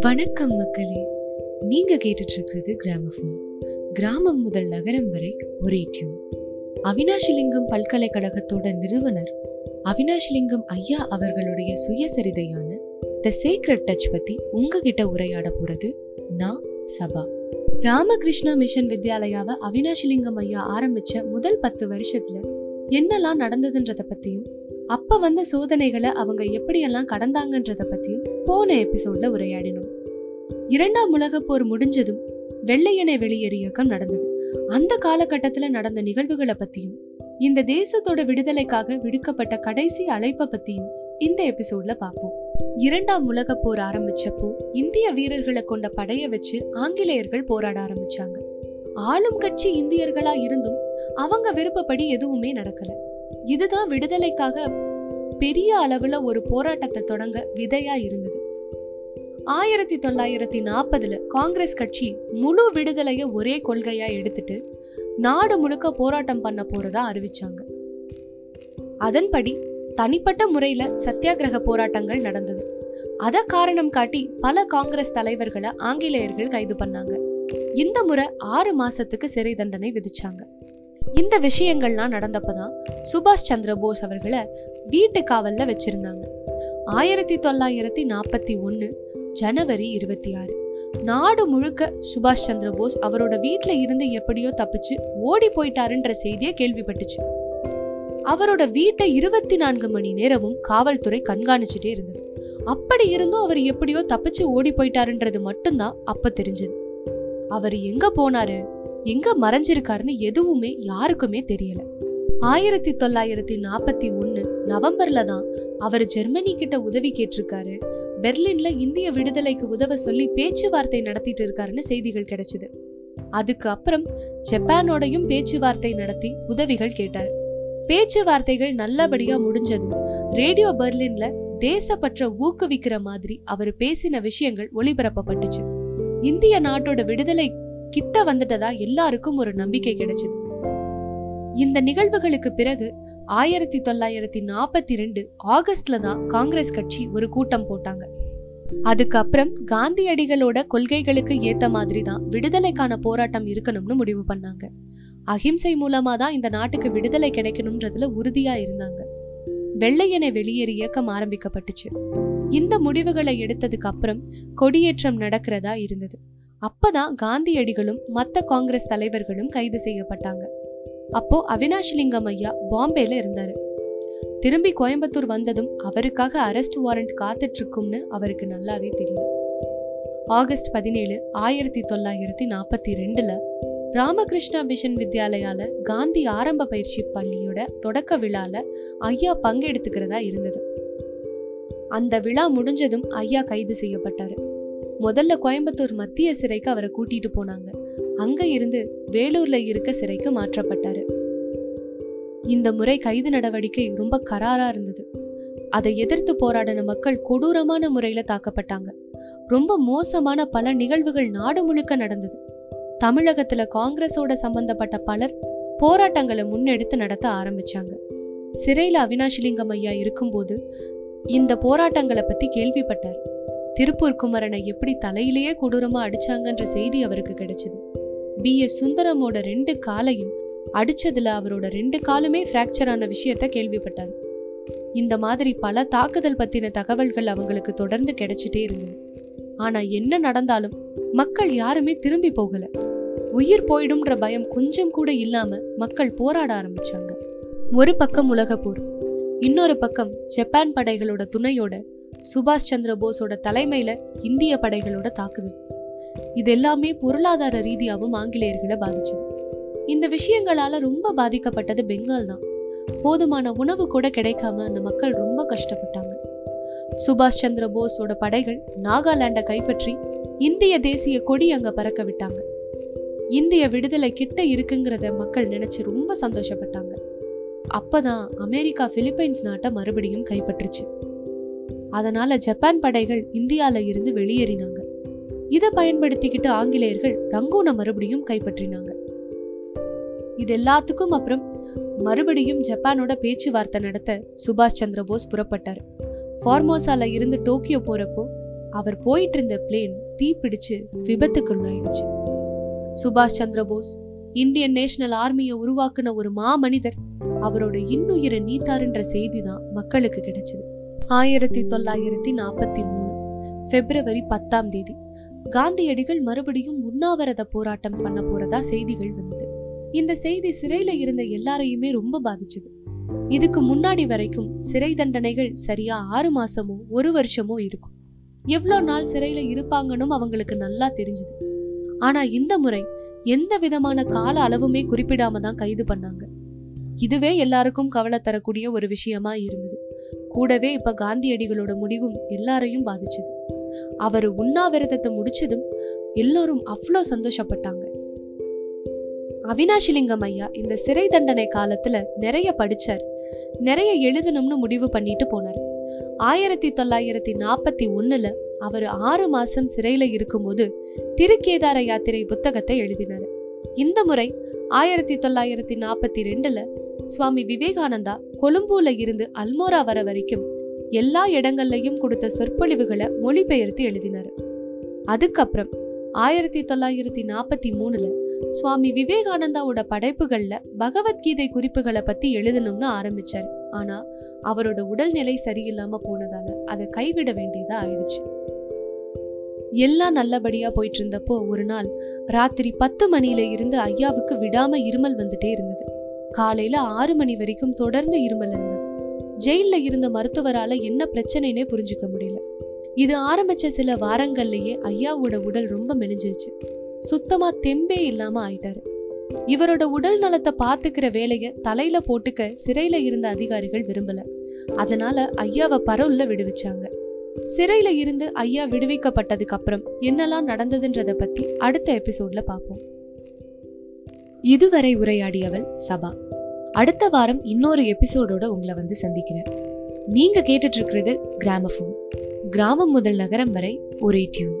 வணக்கம் மக்களே. நீங்க கேட்டுட்டு இருக்கிறது கிராமபோன் கிராமம் முதல் நகரம் வரை ஒரே டியூன் அவினாஷிலிங்கம் பல்கலைக்கழகத்தோட நிறுவனர் அவினாஷிலிங்கம் ஐயா அவர்களுடைய சுயசரிதையான த சீக்ரெட் டச் பத்தி உங்ககிட்ட உரையாட போறது நான் சபா. ராமகிருஷ்ணா மிஷன் வித்யாலயாவை அவினாஷிலிங்கம் ஐயா ஆரம்பிச்ச முதல் பத்து வருஷத்துல என்னெல்லாம் நடந்ததுன்றத பத்தியும் அப்ப வந்த சோதனைகளை அவங்க எப்படியெல்லாம் கடந்தாங்கன்றத பத்தியும் போன எபிசோட்ல உரையாடினோம். இரண்டாம் உலக போர் முடிஞ்சதும் வெள்ளையனை வெளியேறு இயக்கம் நடந்தது. அந்த காலகட்டத்துல நடந்த நிகழ்வுகளை பத்தியும் இந்த தேசத்தோட விடுதலைக்காக விடுக்கப்பட்ட கடைசி அழைப்பை பத்தியும் இந்த எபிசோட்ல பார்ப்போம். இரண்டாம் உலகப் போர் ஆரம்பிச்சப்போ இந்திய வீரர்களை கொண்ட படைய வச்சு ஆங்கிலேயர்கள் போராட ஆரம்பிச்சாங்க. ஆளும் கட்சி இந்தியர்களா இருந்தும் அவங்க விருப்பப்படி எதுவுமே நடக்கல. இதுதான் விடுதலைக்காக பெரிய அளவுல ஒரு போராட்டத்தை தொடங்க விதையா இருந்தது. ஆயிரத்தி தொள்ளாயிரத்தி நாற்பதுல காங்கிரஸ் கட்சி முழு விடுதலையை ஒரே கொள்கையா எடுத்துட்டு நாடு முழுக்க போராட்டம் பண்ண போறதா அறிவிச்சாங்க. அதன்படி தனிப்பட்ட முறையில சத்தியாகிரக போராட்டங்கள் நடந்தது. அத காரணம் காட்டி பல காங்கிரஸ் தலைவர்களை ஆங்கிலேயர்கள் கைது பண்ணாங்க. இந்த முறை ஆறு மாசத்துக்கு சிறை தண்டனை விதிச்சாங்க. இந்த விஷயங்கள்லாம் நடந்தப்பதான் சுபாஷ் சந்திர போஸ் அவர்களை வீட்டு காவல்ல வச்சிருந்தாங்க. ஆயிரத்தி தொள்ளாயிரத்தி நாற்பத்தி ஒன்னு ஜனவரி இருபத்தி ஆறு. நாடு முழுக்க சுபாஷ் சந்திர போஸ் அவரோட வீட்டில் இருந்து எப்படியோ தப்பிச்சு ஓடி போயிட்டாருன்ற செய்தியை கேள்விப்பட்டுச்சு. அவரோட வீட்டை இருபத்தி நான்கு மணி நேரமும் காவல்துறை கண்காணிச்சுட்டே இருந்தது. அப்படி இருந்தும் அவர் எப்படியோ தப்பிச்சு ஓடி போயிட்டாருன்றது மட்டும்தான் அப்ப தெரிஞ்சது. அவர் எங்க போனாரு? எங்க மறைஞ்சிருக்காருன்னு எதுவுமே யாருக்குமே தெரியல. ஆயிரத்தி தொள்ளாயிரத்தி நாற்பத்தி ஒன்னு நவம்பர்ல தான் அவர் ஜெர்மனி கிட்ட உதவி கேட்டிருக்காரு. பெர்லின்ல இந்திய விடுதலைக்கு உதவ சொல்லி பேச்சுவார்த்தை நடத்திட்டு இருக்காருன்னு செய்திகள் கிடைச்சது. அதுக்கு அப்புறம் ஜப்பானோடையும் பேச்சுவார்த்தை நடத்தி உதவிகள் கேட்டார். பேச்சுவார்த்தைகள் நல்லபடியா முடிஞ்சதும் ரேடியோ பெர்லின்ல தேசப்பற்ற ஊக்குவிக்கிற மாதிரி அவர் பேசின விஷயங்கள் ஒளிபரப்பப்பட்டுச்சு. இந்திய நாட்டோட விடுதலை கிட்ட வந்துட்டதா எல்லாருக்கும் ஒரு நம்பிக்கை கிடைச்சது. இந்த நிகழ்வுகளுக்கு பிறகு ஆயிரத்தி தொள்ளாயிரத்தி நாற்பத்தி ரெண்டு ஆகஸ்ட்ல தான் காங்கிரஸ் கட்சி ஒரு கூட்டம் போட்டாங்க. அதுக்கப்புறம் காந்தியடிகளோட கொள்கைகளுக்கு ஏத்த மாதிரி தான் விடுதலைக்கான போராட்டம் இருக்கணும்னு முடிவு பண்ணாங்க. அஹிம்சை மூலமா தான் இந்த நாட்டுக்கு விடுதலை கிடைக்கணும்ன்றதுல உறுதியா இருந்தாங்க. வெள்ளையனை வெளியேறு இயக்கம் ஆரம்பிக்கப்பட்டுச்சு. இந்த முடிவுகளை எடுத்ததுக்கு அப்புறம் கொடியேற்றம் நடக்கிறதா இருந்தது. அப்பதான் காந்தியடிகளும் மத்த காங்கிரஸ் தலைவர்களும் கைது செய்யப்பட்டாங்க. அப்போ அவினாஷ் லிங்கம் ஐயா பாம்பேல இருந்தாரு. திரும்பி கோயம்புத்தூர் வந்ததும் அவருக்காக அரெஸ்ட் வாரண்ட் காத்துட்டு இருக்கும்னு அவருக்கு நல்லாவே தெரியும். ஆகஸ்ட் பதினேழு ஆயிரத்தி தொள்ளாயிரத்தி நாற்பத்தி ரெண்டுல ராமகிருஷ்ணா மிஷன் வித்யாலயால காந்தி ஆரம்ப பயிற்சி பள்ளியோட தொடக்க விழால ஐயா பங்கெடுத்துக்கிறதா இருந்தது. அந்த விழா முடிஞ்சதும் ஐயா கைது செய்யப்பட்டாரு. முதல்ல கோயம்புத்தூர் மத்திய சிறைக்கு அவரை கூட்டிட்டு போனாங்க. அங்க இருந்து வேலூர்ல இருக்க சிறைக்கு மாற்றப்பட்டாரு. இந்த முறை கைது நடவடிக்கை ரொம்ப கராரா இருந்தது. அதை எதிர்த்து போராடின மக்கள் கொடூரமான முறையில தாக்கப்பட்டாங்க. ரொம்ப மோசமான பல நிகழ்வுகள் நாடு முழுக்க நடந்தது. தமிழகத்துல காங்கிரஸோட சம்பந்தப்பட்ட பலர் போராட்டங்களை முன்னெடுத்து நடத்த ஆரம்பிச்சாங்க. சிறையில அவினாஷிலிங்கம் ஐயா இருக்கும்போது இந்த போராட்டங்களை பத்தி கேள்விப்பட்டார். திருப்பூர் குமரனை எப்படி தலையிலேயே கொடூரமா அடிச்சாங்கன்ற செய்தி அவருக்கு கிடைச்சது. பி. எஸ் சுந்தரமோட ரெண்டு காலையும் அடிச்சதுல அவரோட ரெண்டு காலுமே ஃப்ராக்சர் ஆன விஷயத்த கேள்விப்பட்டார். இந்த மாதிரி பல தாக்குதல் பத்தின தகவல்கள் அவங்களுக்கு தொடர்ந்து கிடைச்சிட்டே இருந்தது. ஆனா என்ன நடந்தாலும் மக்கள் யாருமே திரும்பி போகல. உயிர் போயிடும்ன்ற பயம் கொஞ்சம் கூட இல்லாம மக்கள் போராட ஆரம்பிச்சாங்க. ஒரு பக்கம் உலக போர் இன்னொரு பக்கம் ஜப்பான் படைகளோட துணையோட சுபாஷ் சந்திர போஸோட தலைமையில இந்திய படைகளோட தாக்குதல். இது எல்லாமே பொருளாதார ரீதியாகவும் ஆங்கிலேயர்களை பாதிச்சது. இந்த விஷயங்களால ரொம்ப பாதிக்கப்பட்டது பெங்கால் தான். போதுமான உணவு கூட கிடைக்காம அந்த மக்கள் ரொம்ப கஷ்டப்பட்டாங்க. சுபாஷ் சந்திர போஸோட படைகள் நாகாலாண்டை கைப்பற்றி இந்திய தேசிய கொடி அங்க பறக்க விட்டாங்க. இந்திய விடுதலை கிட்ட இருக்குங்கிறத மக்கள் நினைச்சு ரொம்ப சந்தோஷப்பட்டாங்க. அப்பதான் அமெரிக்கா பிலிப்பைன்ஸ் நாட்டை மறுபடியும் கைப்பற்றுச்சு. அதனால ஜப்பான் படைகள் இந்தியால இருந்து வெளியேறினாங்க. இதை பயன்படுத்திக்கிட்டு ஆங்கிலேயர்கள் ரங்கூனை மறுபடியும் கைப்பற்றினாங்க. இது எல்லாத்துக்கும் அப்புறம் மறுபடியும் ஜப்பானோட பேச்சுவார்த்தை நடத்த சுபாஷ் சந்திர போஸ் புறப்பட்டார். ஃபார்மோசால இருந்து டோக்கியோ போறப்போ அவர் போயிட்டு இருந்த பிளேன் தீப்பிடிச்சு விபத்துக்குள்ளாயிடுச்சு சுபாஷ் சந்திர போஸ் இந்தியன் நேஷனல் ஆர்மியை உருவாக்குன ஒரு மாமனிதர் அவரோட இன்னுயிரை நீத்தாருன்ற செய்தி தான் மக்களுக்கு கிடைச்சது. ஆயிரத்தி தொள்ளாயிரத்தி நாற்பத்தி மூணு பிப்ரவரி பத்தாம் தேதி. காந்தியடிகள் மறுபடியும் உண்ணாவிரத போராட்டம் பண்ண போறதா செய்திகள் வந்தது. இந்த செய்தி சிறையில இருந்த எல்லாரையுமே ரொம்ப பாதிச்சது. இதுக்கு முன்னாடி வரைக்கும் சிறை தண்டனைகள் சரியா ஆறு மாசமோ ஒரு வருஷமோ இருக்கும். எவ்வளோ நாள் சிறையில இருப்பாங்கன்னு அவங்களுக்கு நல்லா தெரிஞ்சது. ஆனா இந்த முறை எந்த விதமான கால அளவுமே குறிப்பிடாம தான் கைது பண்ணாங்க. இதுவே எல்லாருக்கும் கவலை தரக்கூடிய ஒரு விஷயமா இருந்தது. கூடவே இப்ப காந்தியடிகளோட முடிவும் எல்லாரையும் பாதிச்சது. அவர் உண்ணாவிரதத்தை முடிச்சதும் எல்லோரும் அவ்வளோ சந்தோஷப்பட்டாங்க. அவினாஷிலிங்கம் ஐயா இந்த சிறை தண்டனை காலத்துல நிறைய படிச்சார். நிறைய எழுதணும்னு முடிவு பண்ணிட்டு போனார். ஆயிரத்தி தொள்ளாயிரத்தி நாற்பத்தி ஒண்ணுல அவர் ஆறு மாசம் சிறையில இருக்கும்போது திருக்கேதார யாத்திரை புத்தகத்தை எழுதினார். இந்த முறை ஆயிரத்தி தொள்ளாயிரத்தி நாற்பத்தி ரெண்டுல சுவாமி விவேகானந்தா கொழும்புல இருந்து அல்மோரா வர வரைக்கும் எல்லா இடங்கள்லையும் கொடுத்த சொற்பொழிவுகளை மொழிபெயர்த்து எழுதினார். அதுக்கப்புறம் ஆயிரத்தி தொள்ளாயிரத்தி நாற்பத்தி மூணுல சுவாமி விவேகானந்தாவோட படைப்புகள்ல பகவத்கீதை குறிப்புகளை பத்தி எழுதணும்னு ஆரம்பிச்சாரு. ஆனா அவரோட உடல்நிலை சரியில்லாம போனதால அதை கைவிட வேண்டியதா ஆயிடுச்சு. எல்லாம் நல்லபடியா போயிட்டு இருந்தப்போ ஒரு நாள் ராத்திரி பத்து மணியில இருந்து ஐயாவுக்கு விடாம இருமல் வந்துட்டே இருந்தது. காலையில ஆறு மணி வரைக்கும் தொடர்ந்து இருமல் இருந்தது. ஜெயில்ல இருந்த மருத்துவரால என்ன பிரச்சனைனே புரிஞ்சுக்க முடியல. இது ஆரம்பிச்ச சில வாரங்கள்லயே ஐயாவோட உடல் ரொம்ப மெனிஞ்சிருச்சு சுத்தமா தெம்பே இல்லாம ஆயிட்டாரு. இவரோட உடல் நலத்தை பாத்துக்கிற வேலைய தலையில போட்டுக்க சிறையில இருந்த அதிகாரிகள் விரும்பல. அதனால ஐயாவை பரவுல விடுவிச்சாங்க. சிறையில இருந்து ஐயா விடுவிக்கப்பட்டதுக்கு அப்புறம் என்னெல்லாம் நடந்ததுன்றத பத்தி அடுத்த எபிசோட்ல பார்ப்போம் இதுவரை உரையாடியவள் சபா. அடுத்த வாரம் இன்னொரு எபிசோடோட உங்களை வந்து சந்திக்கிறேன். நீங்க கேட்டுட்டு இருக்கிறது கிராமஃபோன் கிராமம் முதல் நகரம் வரை ஒரே டியூன்.